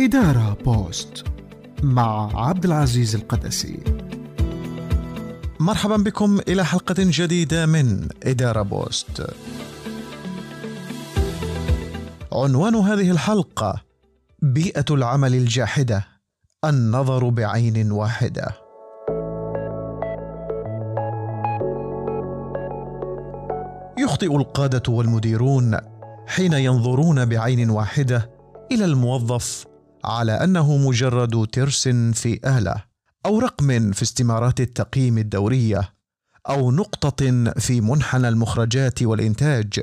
إدارة بوست مع عبد العزيز القدسي. مرحبا بكم إلى حلقة جديدة من إدارة بوست. عنوان هذه الحلقة بيئة العمل الجاحدة النظر بعين واحدة. يخطئ القادة والمديرون حين ينظرون بعين واحدة إلى الموظف على أنه مجرد ترس في اله أو رقم في استمارات التقييم الدورية أو نقطة في منحنى المخرجات والإنتاج.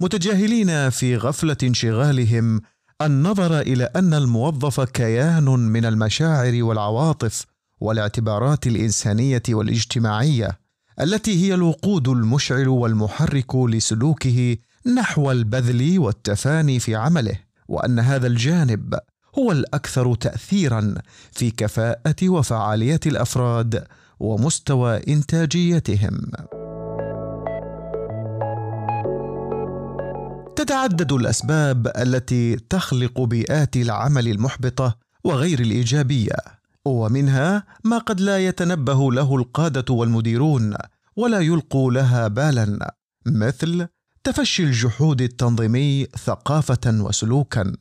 متجاهلين في غفلة انشغالهم النظر إلى أن الموظف كيان من المشاعر والعواطف والاعتبارات الإنسانية والاجتماعية التي هي الوقود المشعل والمحرك لسلوكه نحو البذل والتفاني في عمله وأن هذا الجانب هو الأكثر تاثيرا في كفاءة وفعالية الأفراد ومستوى إنتاجيتهم. تتعدد الأسباب التي تخلق بيئات العمل المحبطة وغير الإيجابية ومنها ما قد لا يتنبه له القادة والمديرون ولا يلقوا لها بالا مثل تفشي الجحود التنظيمي ثقافة وسلوكا.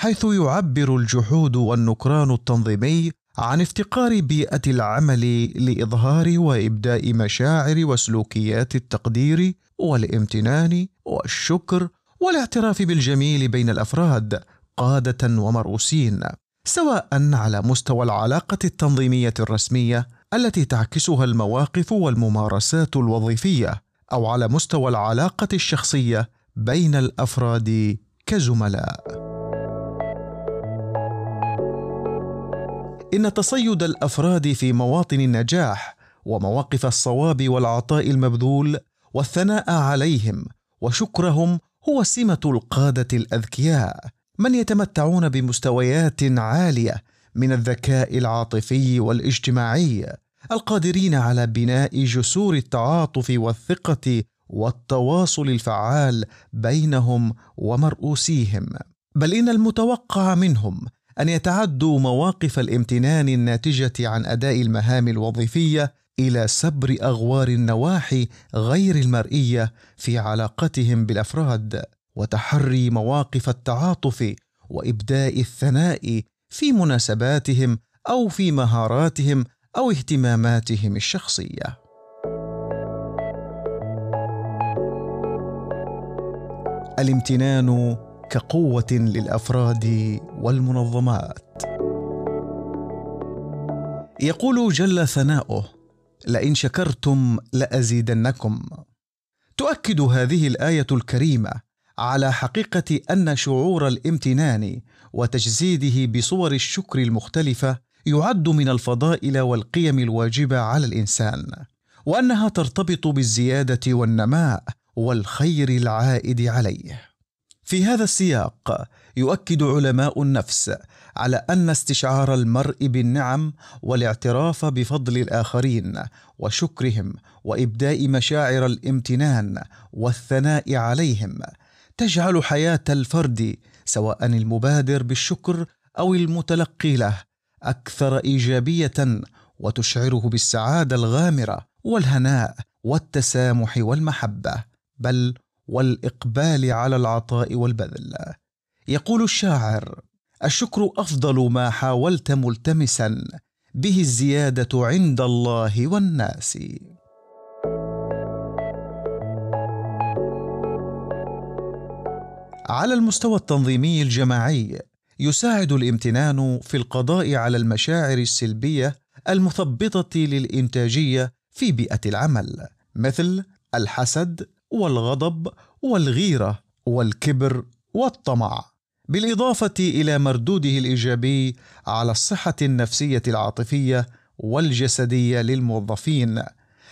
حيث يعبر الجحود والنكران التنظيمي عن افتقار بيئة العمل لإظهار وإبداء مشاعر وسلوكيات التقدير والامتنان والشكر والاعتراف بالجميل بين الأفراد قادة ومرؤوسين سواء على مستوى العلاقة التنظيمية الرسمية التي تعكسها المواقف والممارسات الوظيفية أو على مستوى العلاقة الشخصية بين الأفراد كزملاء. إن تصيد الأفراد في مواطن النجاح ومواقف الصواب والعطاء المبذول والثناء عليهم وشكرهم هو سمة القادة الأذكياء من يتمتعون بمستويات عالية من الذكاء العاطفي والاجتماعي القادرين على بناء جسور التعاطف والثقة والتواصل الفعال بينهم ومرؤوسيهم. بل إن المتوقع منهم أن يتعدوا مواقف الامتنان الناتجة عن أداء المهام الوظيفية إلى سبر أغوار النواحي غير المرئية في علاقتهم بالأفراد وتحري مواقف التعاطف وإبداء الثناء في مناسباتهم أو في مهاراتهم أو اهتماماتهم الشخصية. الامتنان كقوة للأفراد والمنظمات. يقول جل ثناؤه لئن شكرتم لأزيدنكم. تؤكد هذه الآية الكريمة على حقيقة أن شعور الامتنان وتجسيده بصور الشكر المختلفة يعد من الفضائل والقيم الواجبة على الإنسان وأنها ترتبط بالزيادة والنماء والخير العائد عليه. في هذا السياق يؤكد علماء النفس على أن استشعار المرء بالنعم والاعتراف بفضل الآخرين وشكرهم وإبداء مشاعر الامتنان والثناء عليهم تجعل حياة الفرد سواء المبادر بالشكر أو المتلقي له أكثر إيجابية وتشعره بالسعادة الغامرة والهناء والتسامح والمحبة بل والإقبال على العطاء والبذل. يقول الشاعر الشكر أفضل ما حاولت ملتمسا به الزيادة عند الله والناس. على المستوى التنظيمي الجماعي يساعد الامتنان في القضاء على المشاعر السلبية المثبطة للإنتاجية في بيئة العمل مثل الحسد والغضب والغيرة والكبر والطمع بالإضافة إلى مردوده الإيجابي على الصحة النفسية العاطفية والجسدية للموظفين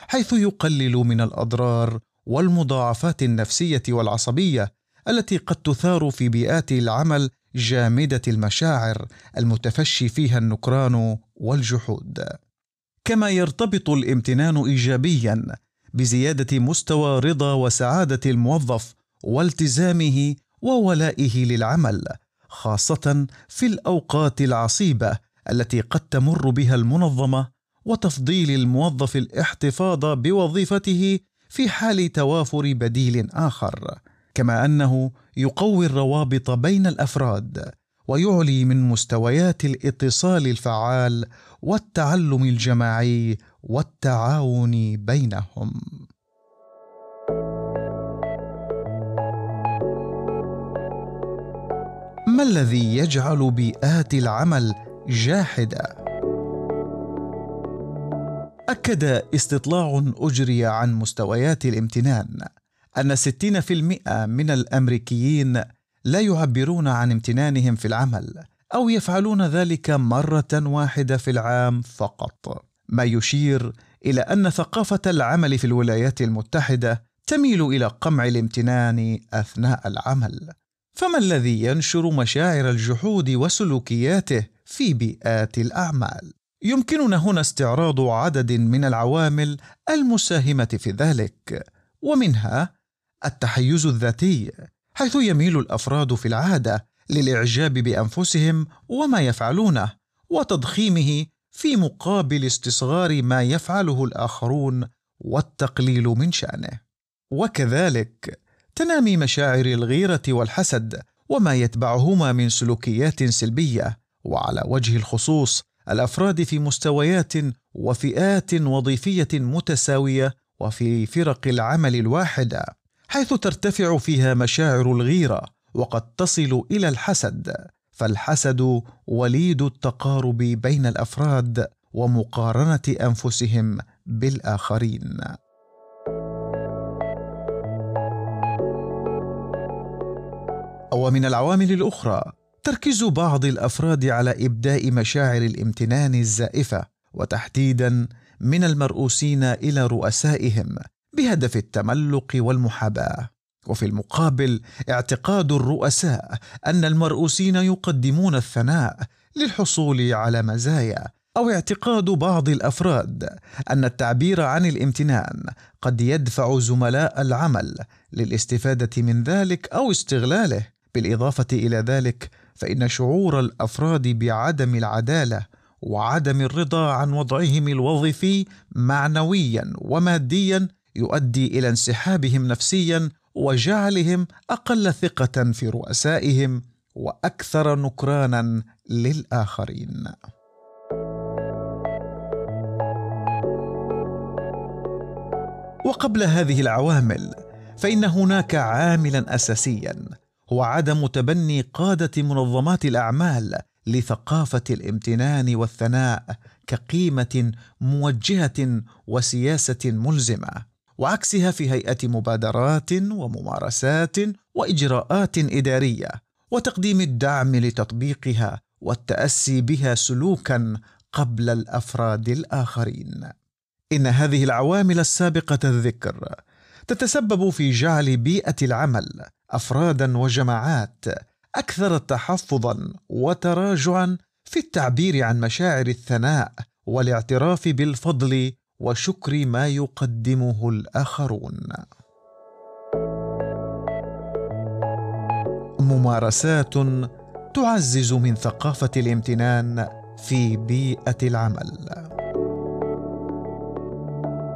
حيث يقلل من الأضرار والمضاعفات النفسية والعصبية التي قد تثار في بيئات العمل جامدة المشاعر المتفشي فيها النكران والجحود. كما يرتبط الامتنان ايجابيا بزيادة مستوى رضا وسعادة الموظف والتزامه وولائه للعمل خاصة في الأوقات العصيبة التي قد تمر بها المنظمة وتفضيل الموظف الاحتفاظ بوظيفته في حال توافر بديل آخر. كما أنه يقوي الروابط بين الأفراد ويعلي من مستويات الاتصال الفعال والتعلم الجماعي والتعاون بينهم. ما الذي يجعل بيئات العمل جاحدة؟ أكد استطلاع أجري عن مستويات الامتنان أن 60% من الأمريكيين لا يعبرون عن امتنانهم في العمل أو يفعلون ذلك مرة واحدة في العام فقط. ما يشير إلى أن ثقافة العمل في الولايات المتحدة تميل إلى قمع الامتنان أثناء العمل. فما الذي ينشر مشاعر الجحود وسلوكياته في بيئات الأعمال؟ يمكننا هنا استعراض عدد من العوامل المساهمة في ذلك ومنها التحيز الذاتي حيث يميل الأفراد في العادة للإعجاب بأنفسهم وما يفعلونه وتضخيمه في مقابل استصغار ما يفعله الآخرون والتقليل من شأنه. وكذلك تنامي مشاعر الغيرة والحسد وما يتبعهما من سلوكيات سلبية وعلى وجه الخصوص الأفراد في مستويات وفئات وظيفية متساوية وفي فرق العمل الواحده حيث ترتفع فيها مشاعر الغيرة وقد تصل إلى الحسد. فالحسد وليد التقارب بين الأفراد ومقارنة أنفسهم بالآخرين. ومن العوامل الأخرى تركيز بعض الأفراد على إبداء مشاعر الامتنان الزائفة وتحديدا من المرؤوسين إلى رؤسائهم بهدف التملق والمحاباة. وفي المقابل اعتقاد الرؤساء أن المرؤوسين يقدمون الثناء للحصول على مزايا أو اعتقاد بعض الأفراد أن التعبير عن الامتنان قد يدفع زملاء العمل للاستفادة من ذلك أو استغلاله. بالإضافة إلى ذلك فإن شعور الأفراد بعدم العدالة وعدم الرضا عن وضعهم الوظيفي معنويا وماديا يؤدي إلى انسحابهم نفسيا وجعلهم أقل ثقة في رؤسائهم وأكثر نكرانا للآخرين. وقبل هذه العوامل فإن هناك عاملا اساسيا هو عدم تبني قادة منظمات الأعمال لثقافة الامتنان والثناء كقيمة موجهة وسياسة ملزمة. وعكسها في هيئة مبادرات وممارسات وإجراءات إدارية وتقديم الدعم لتطبيقها والتأسي بها سلوكا قبل الأفراد الآخرين. إن هذه العوامل السابقة الذكر تتسبب في جعل بيئة العمل افرادا وجماعات أكثر تحفظا وتراجعا في التعبير عن مشاعر الثناء والاعتراف بالفضل وشكر ما يقدمه الآخرون. ممارسات تعزز من ثقافة الامتنان في بيئة العمل.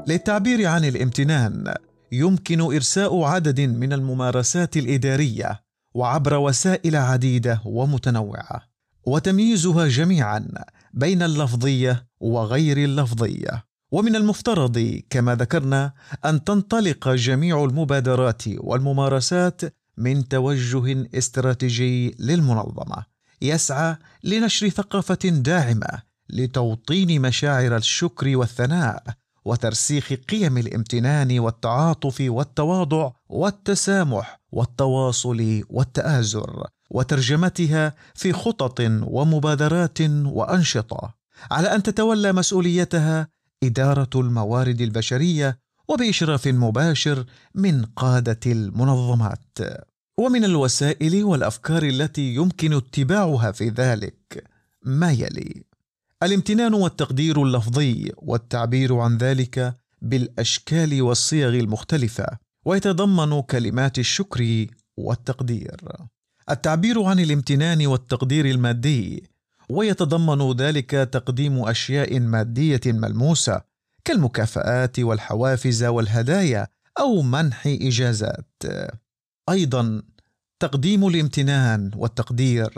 للتعبير عن الامتنان يمكن إرساء عدد من الممارسات الإدارية وعبر وسائل عديدة ومتنوعة وتمييزها جميعا بين اللفظية وغير اللفظية. ومن المفترض كما ذكرنا أن تنطلق جميع المبادرات والممارسات من توجه استراتيجي للمنظمة يسعى لنشر ثقافة داعمة لتوطين مشاعر الشكر والثناء وترسيخ قيم الامتنان والتعاطف والتواضع والتسامح والتواصل والتآزر وترجمتها في خطط ومبادرات وأنشطة. على أن تتولى مسؤوليتها إدارة الموارد البشرية وبإشراف مباشر من قادة المنظمات. ومن الوسائل والأفكار التي يمكن اتباعها في ذلك ما يلي الامتنان والتقدير اللفظي والتعبير عن ذلك بالأشكال والصيغ المختلفة ويتضمن كلمات الشكر والتقدير. التعبير عن الامتنان والتقدير المادي ويتضمن ذلك تقديم أشياء مادية ملموسة كالمكافآت والحوافز والهدايا أو منح إجازات. أيضا تقديم الامتنان والتقدير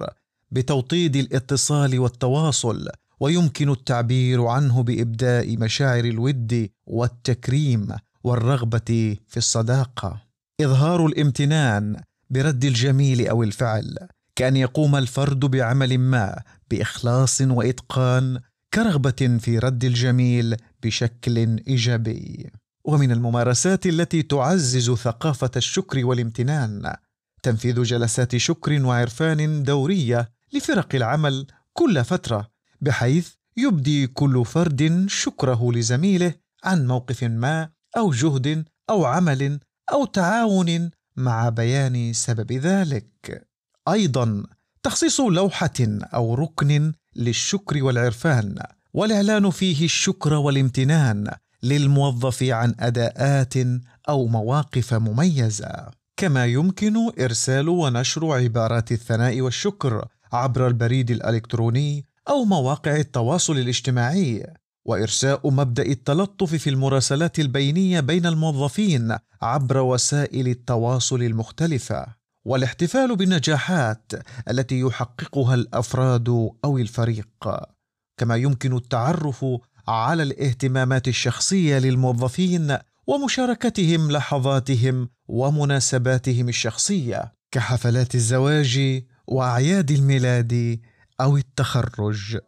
بتوطيد الاتصال والتواصل ويمكن التعبير عنه بإبداء مشاعر الود والتكريم والرغبة في الصداقة. إظهار الامتنان برد الجميل أو الفعل كان يقوم الفرد بعمل ما بإخلاص وإتقان كرغبة في رد الجميل بشكل إيجابي. ومن الممارسات التي تعزز ثقافة الشكر والامتنان تنفيذ جلسات شكر وعرفان دورية لفرق العمل كل فترة بحيث يبدي كل فرد شكره لزميله عن موقف ما أو جهد أو عمل أو تعاون مع بيان سبب ذلك. أيضا تخصيص لوحة أو ركن للشكر والعرفان والإعلان فيه الشكر والامتنان للموظف عن أداءات أو مواقف مميزة. كما يمكن إرسال ونشر عبارات الثناء والشكر عبر البريد الإلكتروني أو مواقع التواصل الاجتماعي وإرساء مبدأ التلطف في المراسلات البينية بين الموظفين عبر وسائل التواصل المختلفة. والاحتفال بالنجاحات التي يحققها الأفراد أو الفريق. كما يمكن التعرف على الاهتمامات الشخصية للموظفين ومشاركتهم لحظاتهم ومناسباتهم الشخصية كحفلات الزواج وأعياد الميلاد أو التخرج.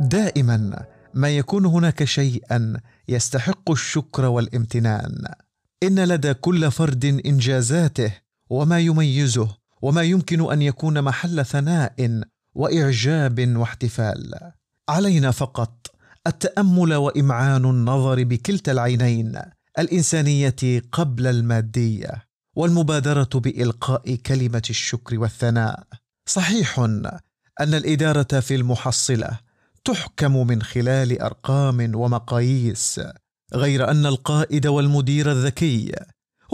دائما ما يكون هناك شيئا يستحق الشكر والامتنان. إن لدى كل فرد إنجازاته وما يميزه وما يمكن أن يكون محل ثناء وإعجاب واحتفال. علينا فقط التأمل وإمعان النظر بكلتا العينين الإنسانية قبل المادية والمبادرة بإلقاء كلمة الشكر والثناء. صحيح أن الإدارة في المحصلة تحكم من خلال أرقام ومقاييس غير أن القائد والمدير الذكي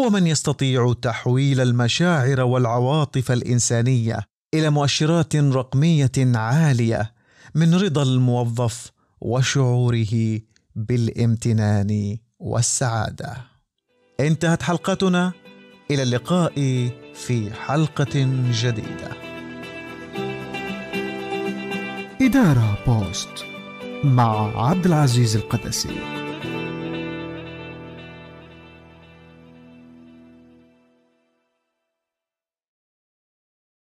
هو من يستطيع تحويل المشاعر والعواطف الإنسانية إلى مؤشرات رقمية عالية من رضا الموظف وشعوره بالامتنان والسعادة. انتهت حلقتنا إلى اللقاء في حلقة جديدة. إدارة بوست مع عبد العزيز القدسي.